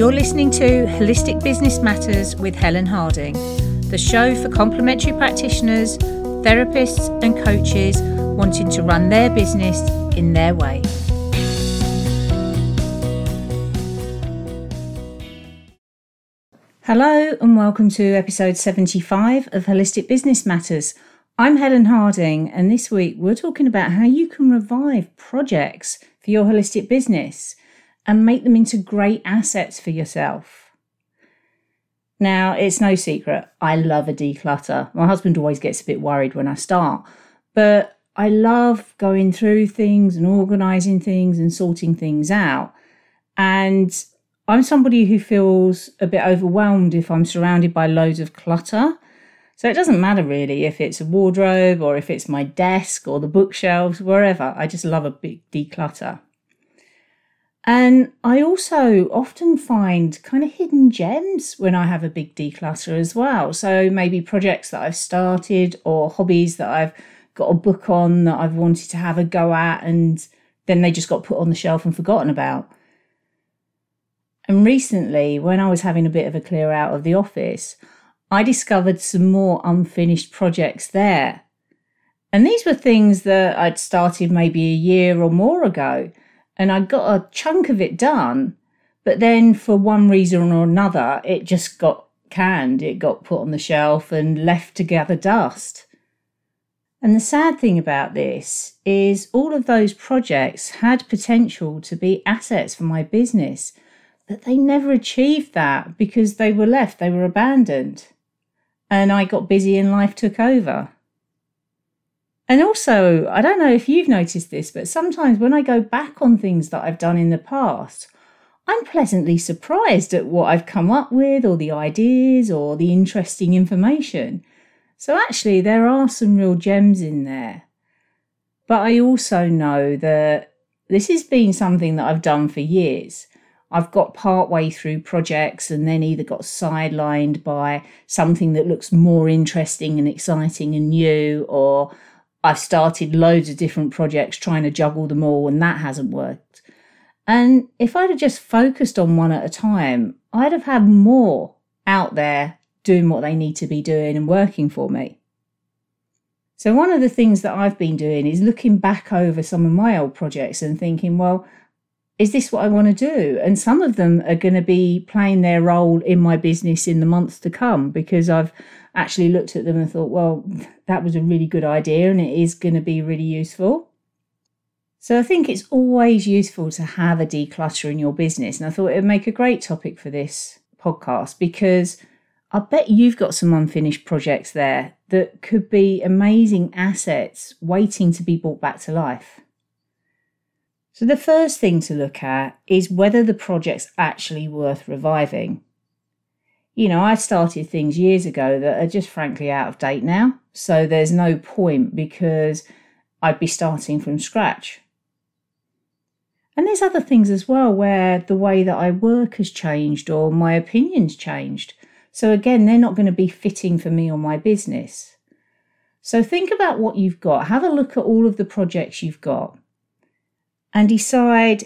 You're listening to Holistic Business Matters with Helen Harding, the show for complementary practitioners, therapists, and coaches wanting to run their business in their way. Hello, and welcome to episode 75 of Holistic Business Matters. I'm Helen Harding, and this week we're talking about how you can revive projects for your holistic business and make them into great assets for yourself. Now, it's no secret, I love a declutter. My husband always gets a bit worried when I start, but I love going through things and organizing things and sorting things out. And I'm somebody who feels a bit overwhelmed if I'm surrounded by loads of clutter. So it doesn't matter really if it's a wardrobe or if it's my desk or the bookshelves, wherever. I just love a big declutter. And I also often find kind of hidden gems when I have a big declutter as well. So maybe projects that I've started or hobbies that I've got a book on that I've wanted to have a go at and then they just got put on the shelf and forgotten about. And recently, when I was having a bit of a clear out of the office, I discovered some more unfinished projects there. And these were things that I'd started maybe a year or more ago, and I got a chunk of it done. But then, for one reason or another, it just got canned, it got put on the shelf and left to gather dust. And the sad thing about this is all of those projects had potential to be assets for my business, but they never achieved that because they were left, they were abandoned and I got busy and life took over. And also, I don't know if you've noticed this, but sometimes when I go back on things that I've done in the past, I'm pleasantly surprised at what I've come up with, or the ideas, or the interesting information. So, actually, there are some real gems in there. But I also know that this has been something that I've done for years. I've got part way through projects and then either got sidelined by something that looks more interesting and exciting and new, or I've started loads of different projects trying to juggle them all and that hasn't worked. And if I'd have just focused on one at a time, I'd have had more out there doing what they need to be doing and working for me. So, one of the things that I've been doing is looking back over some of my old projects and thinking, well, is this what I want to do? And some of them are going to be playing their role in my business in the months to come because I've actually looked at them and thought, well, that was a really good idea and it is going to be really useful. So I think it's always useful to have a declutter in your business. And I thought it would make a great topic for this podcast because I bet you've got some unfinished projects there that could be amazing assets waiting to be brought back to life. So, the first thing to look at is whether the project's actually worth reviving. You know, I started things years ago that are just frankly out of date now. So, there's no point because I'd be starting from scratch. And there's other things as well where the way that I work has changed or my opinions changed. So, again, they're not going to be fitting for me or my business. So, think about what you've got. Have a look at all of the projects you've got and decide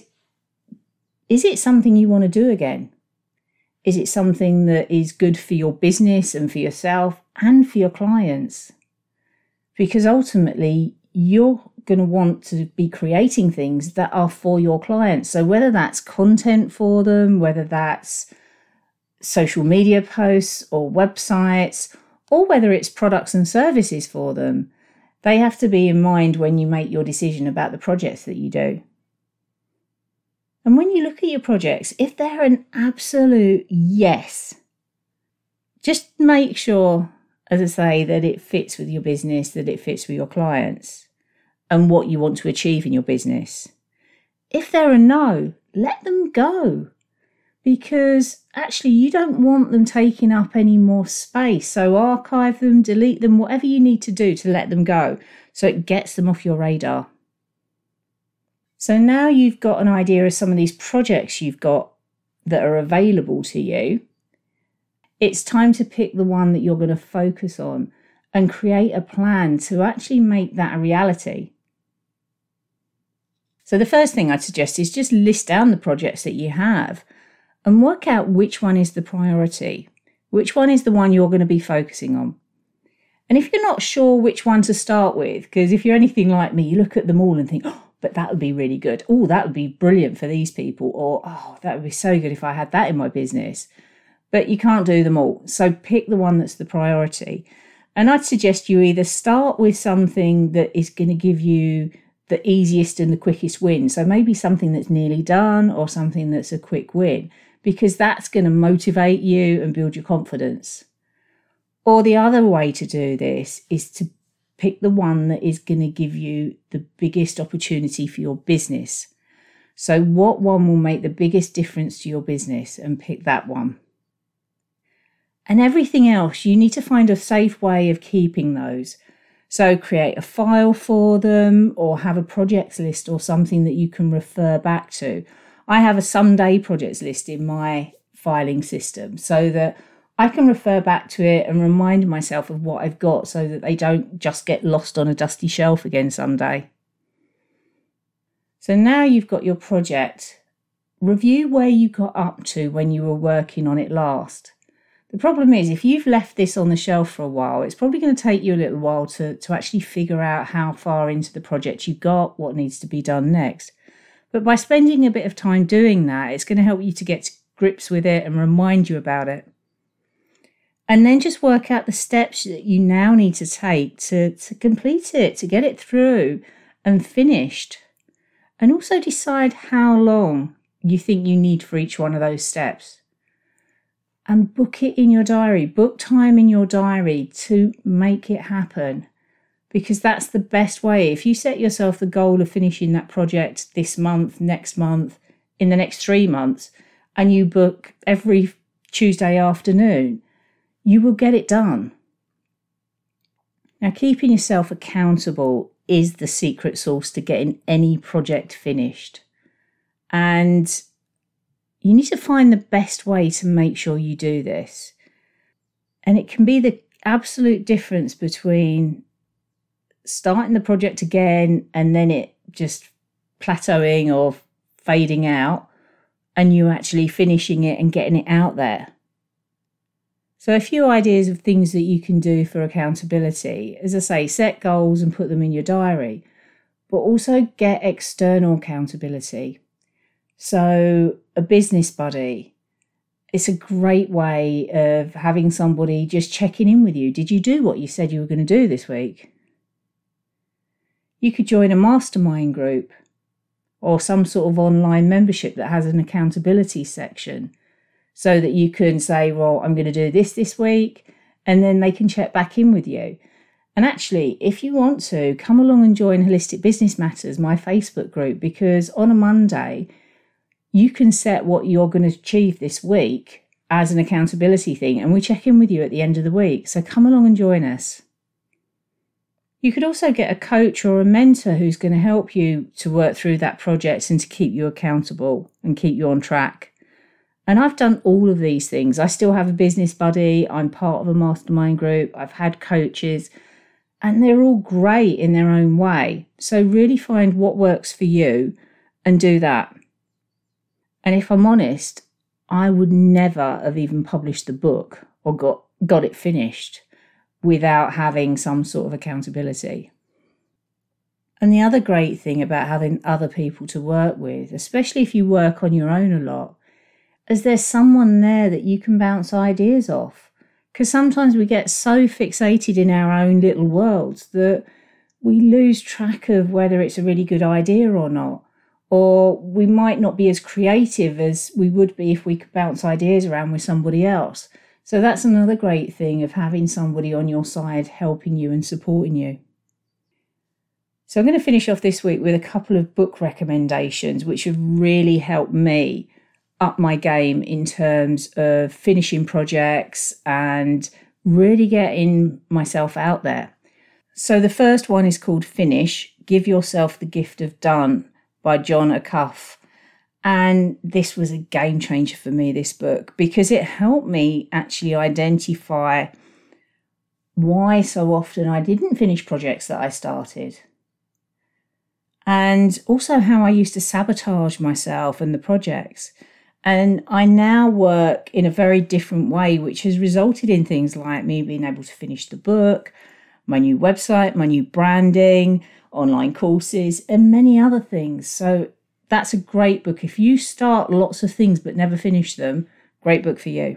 is it something you want to do again? Is it something that is good for your business and for yourself and for your clients? Because ultimately, you're going to want to be creating things that are for your clients. So, whether that's content for them, whether that's social media posts or websites, or whether it's products and services for them, they have to be in mind when you make your decision about the projects that you do. And when you look at your projects, if they're an absolute yes, just make sure, as I say, that it fits with your business, that it fits with your clients and what you want to achieve in your business. If they're a no, let them go because actually you don't want them taking up any more space. So archive them, delete them, whatever you need to do to let them go so it gets them off your radar. So now you've got an idea of some of these projects you've got that are available to you. It's time to pick the one that you're going to focus on and create a plan to actually make that a reality. So, the first thing I'd suggest is just list down the projects that you have and work out which one is the priority, which one is the one you're going to be focusing on. And if you're not sure which one to start with, because if you're anything like me, you look at them all and think, oh, but that would be really good. Oh, that would be brilliant for these people. Or, oh, that would be so good if I had that in my business. But you can't do them all. So pick the one that's the priority. And I'd suggest you either start with something that is going to give you the easiest and the quickest win. So maybe something that's nearly done or something that's a quick win, because that's going to motivate you and build your confidence. Or the other way to do this is to pick the one that is going to give you the biggest opportunity for your business. So, what one will make the biggest difference to your business and pick that one. And everything else, you need to find a safe way of keeping those. So, create a file for them or have a projects list or something that you can refer back to. I have a someday projects list in my filing system so that I can refer back to it and remind myself of what I've got so that they don't just get lost on a dusty shelf again someday. So now you've got your project, review where you got up to when you were working on it last. The problem is, if you've left this on the shelf for a while, it's probably going to take you a little while to, to actually figure out how far into the project you got, what needs to be done next. But by spending a bit of time doing that, it's going to help you to get to grips with it and remind you about it and then just work out the steps that you now need to take to, to complete it, to get it through and finished. And also decide how long you think you need for each one of those steps. And book it in your diary, book time in your diary to make it happen. Because that's the best way. If you set yourself the goal of finishing that project this month, next month, in the next three months, and you book every Tuesday afternoon, you will get it done. Now, keeping yourself accountable is the secret sauce to getting any project finished. And you need to find the best way to make sure you do this. And it can be the absolute difference between starting the project again and then it just plateauing or fading out and you actually finishing it and getting it out there. So, a few ideas of things that you can do for accountability. As I say, set goals and put them in your diary, but also get external accountability. So, a business buddy. It's a great way of having somebody just checking in with you. Did you do what you said you were going to do this week? You could join a mastermind group or some sort of online membership that has an accountability section so that you can say, well, I'm going to do this this week, and then they can check back in with you. And actually, if you want to, come along and join Holistic Business Matters, my Facebook group, because on a Monday, you can set what you're going to achieve this week as an accountability thing, and we check in with you at the end of the week. So come along and join us. You could also get a coach or a mentor who's going to help you to work through that project and to keep you accountable and keep you on track. And I've done all of these things. I still have a business buddy. I'm part of a mastermind group. I've had coaches, and they're all great in their own way. So, really find what works for you and do that. And if I'm honest, I would never have even published the book or got, got it finished without having some sort of accountability. And the other great thing about having other people to work with, especially if you work on your own a lot, as there someone there that you can bounce ideas off. Because sometimes we get so fixated in our own little worlds that we lose track of whether it's a really good idea or not. Or we might not be as creative as we would be if we could bounce ideas around with somebody else. So that's another great thing of having somebody on your side helping you and supporting you. So I'm going to finish off this week with a couple of book recommendations which have really helped me up my game in terms of finishing projects and really getting myself out there. So the first one is called Finish Give Yourself the Gift of Done by John Acuff. And this was a game changer for me, this book, because it helped me actually identify why so often I didn't finish projects that I started. And also how I used to sabotage myself and the projects. And I now work in a very different way, which has resulted in things like me being able to finish the book, my new website, my new branding, online courses, and many other things. So that's a great book. If you start lots of things but never finish them, great book for you.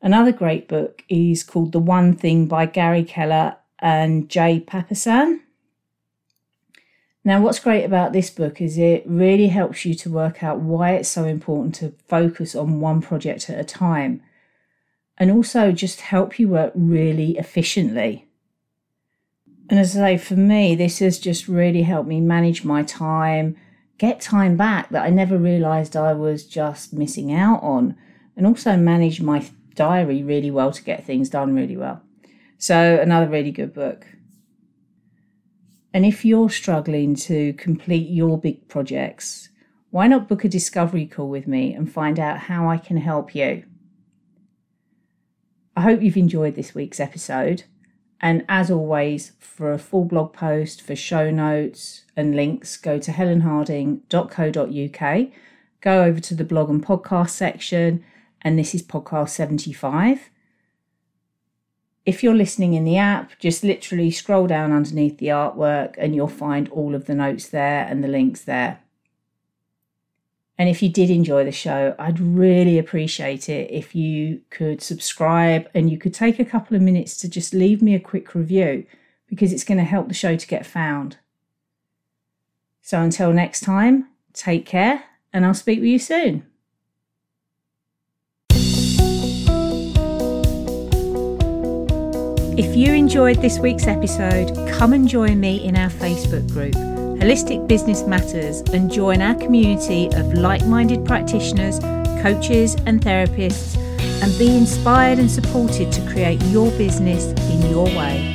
Another great book is called The One Thing by Gary Keller and Jay Papasan. Now, what's great about this book is it really helps you to work out why it's so important to focus on one project at a time and also just help you work really efficiently. And as I say, for me, this has just really helped me manage my time, get time back that I never realized I was just missing out on, and also manage my diary really well to get things done really well. So, another really good book. And if you're struggling to complete your big projects, why not book a discovery call with me and find out how I can help you? I hope you've enjoyed this week's episode. And as always, for a full blog post, for show notes and links, go to helenharding.co.uk, go over to the blog and podcast section, and this is podcast 75. If you're listening in the app, just literally scroll down underneath the artwork and you'll find all of the notes there and the links there. And if you did enjoy the show, I'd really appreciate it if you could subscribe and you could take a couple of minutes to just leave me a quick review because it's going to help the show to get found. So until next time, take care and I'll speak with you soon. If you enjoyed this week's episode, come and join me in our Facebook group, Holistic Business Matters, and join our community of like minded practitioners, coaches, and therapists, and be inspired and supported to create your business in your way.